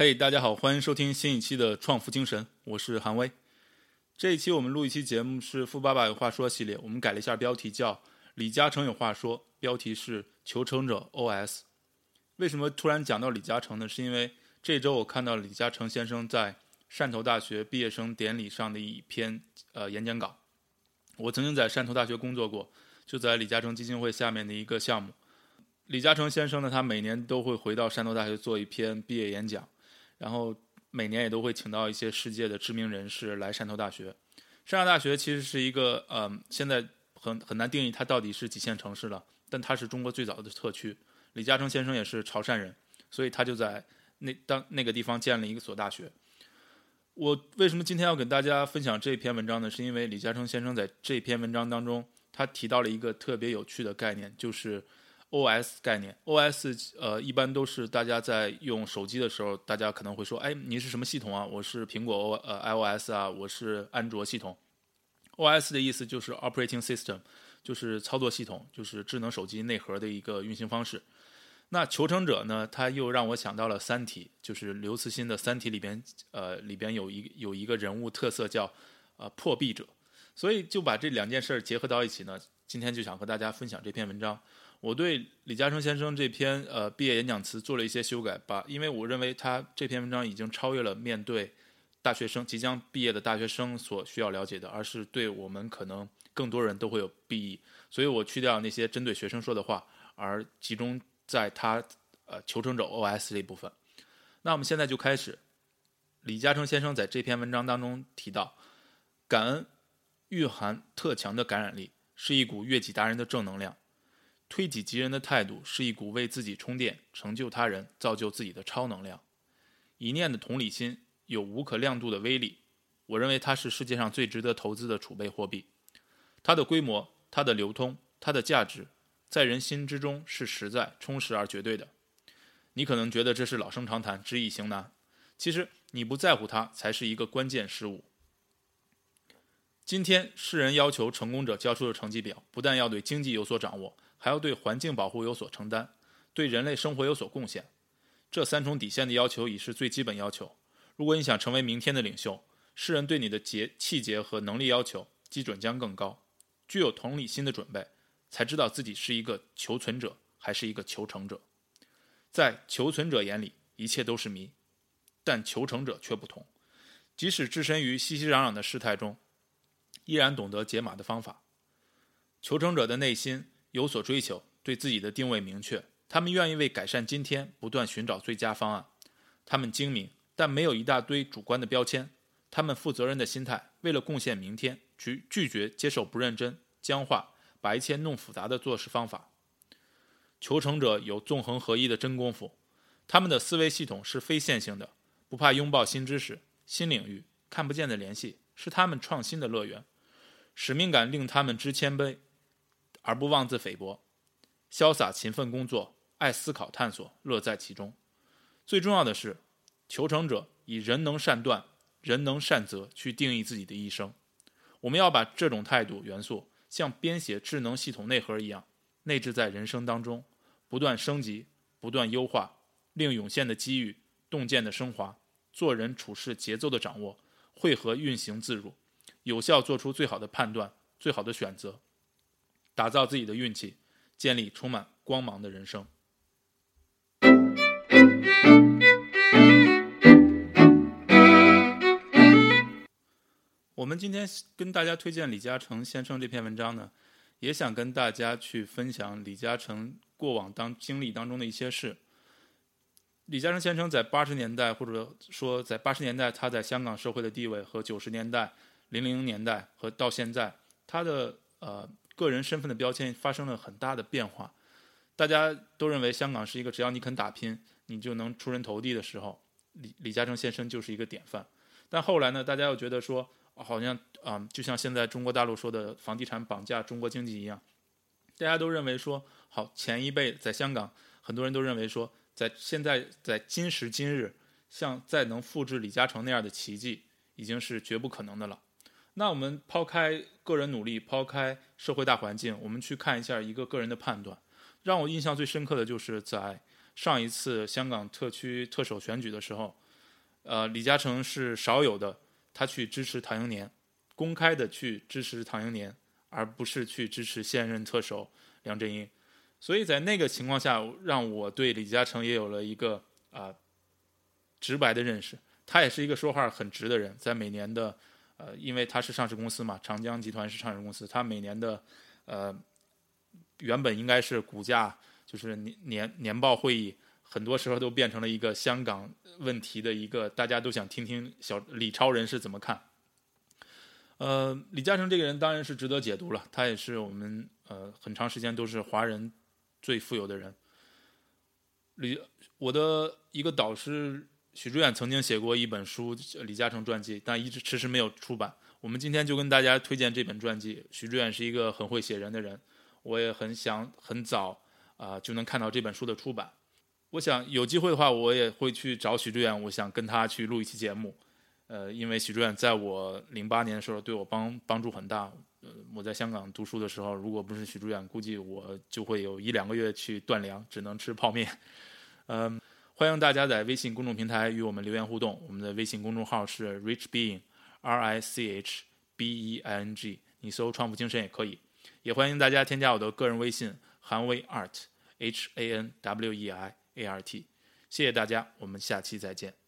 嘿，大家好，欢迎收听新一期的《创富精神》，我是韩威。这一期我们录一期节目是《富爸爸有话说》系列，我们改了一下标题，叫《李嘉诚有话说》，标题是“求成者 OS”。为什么突然讲到李嘉诚呢？是因为这周我看到李嘉诚先生在汕头大学毕业生典礼上的一篇呃演讲稿。我曾经在汕头大学工作过，就在李嘉诚基金会下面的一个项目。李嘉诚先生呢，他每年都会回到汕头大学做一篇毕业演讲，然后。每年也都会请到一些世界的知名人士来汕头大学。汕头大学其实是一个，嗯，现在很很难定义它到底是几线城市了，但它是中国最早的特区。李嘉诚先生也是潮汕人，所以他就在那当那个地方建了一所大学。我为什么今天要跟大家分享这篇文章呢？是因为李嘉诚先生在这篇文章当中，他提到了一个特别有趣的概念，就是。O.S. 概念，O.S. 呃，一般都是大家在用手机的时候，大家可能会说：“哎，你是什么系统啊？我是苹果 O 呃 I.O.S. 啊，我是安卓系统。”O.S. 的意思就是 Operating System，就是操作系统，就是智能手机内核的一个运行方式。那求成者呢，他又让我想到了《三体》，就是刘慈欣的《三体》里边，呃，里边有一有一个人物特色叫呃破壁者，所以就把这两件事儿结合到一起呢，今天就想和大家分享这篇文章。我对李嘉诚先生这篇呃毕业演讲词做了一些修改，把因为我认为他这篇文章已经超越了面对大学生即将毕业的大学生所需要了解的，而是对我们可能更多人都会有裨益，所以我去掉那些针对学生说的话，而集中在他呃求成者 OS 这部分。那我们现在就开始，李嘉诚先生在这篇文章当中提到，感恩蕴含特强的感染力，是一股悦己达人的正能量。推己及人的态度是一股为自己充电、成就他人、造就自己的超能量。一念的同理心有无可量度的威力，我认为它是世界上最值得投资的储备货币。它的规模、它的流通、它的价值，在人心之中是实在、充实而绝对的。你可能觉得这是老生常谈、知易行难，其实你不在乎它才是一个关键失误。今天世人要求成功者交出的成绩表，不但要对经济有所掌握。还要对环境保护有所承担，对人类生活有所贡献，这三重底线的要求已是最基本要求。如果你想成为明天的领袖，世人对你的节气节和能力要求基准将更高。具有同理心的准备，才知道自己是一个求存者还是一个求成者。在求存者眼里，一切都是谜，但求成者却不同。即使置身于熙熙攘攘的事态中，依然懂得解码的方法。求成者的内心。有所追求，对自己的定位明确，他们愿意为改善今天不断寻找最佳方案。他们精明，但没有一大堆主观的标签。他们负责任的心态，为了贡献明天，拒拒绝接受不认真、僵化、把一切弄复杂的做事方法。求成者有纵横合一的真功夫，他们的思维系统是非线性的，不怕拥抱新知识、新领域，看不见的联系是他们创新的乐园。使命感令他们知谦卑。而不妄自菲薄，潇洒勤奋工作，爱思考探索，乐在其中。最重要的是，求成者以人能善断，人能善择去定义自己的一生。我们要把这种态度元素，像编写智能系统内核一样，内置在人生当中，不断升级，不断优化，令涌现的机遇洞见的升华，做人处事节奏的掌握，汇合运行自如，有效做出最好的判断，最好的选择。打造自己的运气，建立充满光芒的人生。我们今天跟大家推荐李嘉诚先生这篇文章呢，也想跟大家去分享李嘉诚过往当经历当中的一些事。李嘉诚先生在八十年代，或者说在八十年代他在香港社会的地位，和九十年代、零零年代和到现在，他的呃。个人身份的标签发生了很大的变化，大家都认为香港是一个只要你肯打拼，你就能出人头地的时候，李李嘉诚先生就是一个典范。但后来呢，大家又觉得说，好像啊，就像现在中国大陆说的房地产绑架中国经济一样，大家都认为说，好前一辈在香港，很多人都认为说，在现在在今时今日，像再能复制李嘉诚那样的奇迹，已经是绝不可能的了。那我们抛开个人努力，抛开社会大环境，我们去看一下一个个人的判断。让我印象最深刻的就是在上一次香港特区特首选举的时候，呃，李嘉诚是少有的，他去支持唐英年，公开的去支持唐英年，而不是去支持现任特首梁振英。所以在那个情况下，让我对李嘉诚也有了一个啊直白的认识。他也是一个说话很直的人，在每年的呃，因为他是上市公司嘛，长江集团是上市公司，他每年的呃原本应该是股价就是年年年报会议，很多时候都变成了一个香港问题的一个，大家都想听听小李超人是怎么看。呃，李嘉诚这个人当然是值得解读了，他也是我们呃很长时间都是华人。最富有的人，李我的一个导师许知远曾经写过一本书《李嘉诚传记》，但一直迟迟没有出版。我们今天就跟大家推荐这本传记。许知远是一个很会写人的人，我也很想很早啊就能看到这本书的出版。我想有机会的话，我也会去找许知远，我想跟他去录一期节目。呃，因为许知远在我零八年的时候对我帮帮助很大。呃，我在香港读书的时候，如果不是许知远，估计我就会有一两个月去断粮，只能吃泡面。嗯，欢迎大家在微信公众平台与我们留言互动。我们的微信公众号是 Rich Being，R I C H B E I N G，你搜“创富精神”也可以。也欢迎大家添加我的个人微信韩威 Art，H A N W E I A R T。谢谢大家，我们下期再见。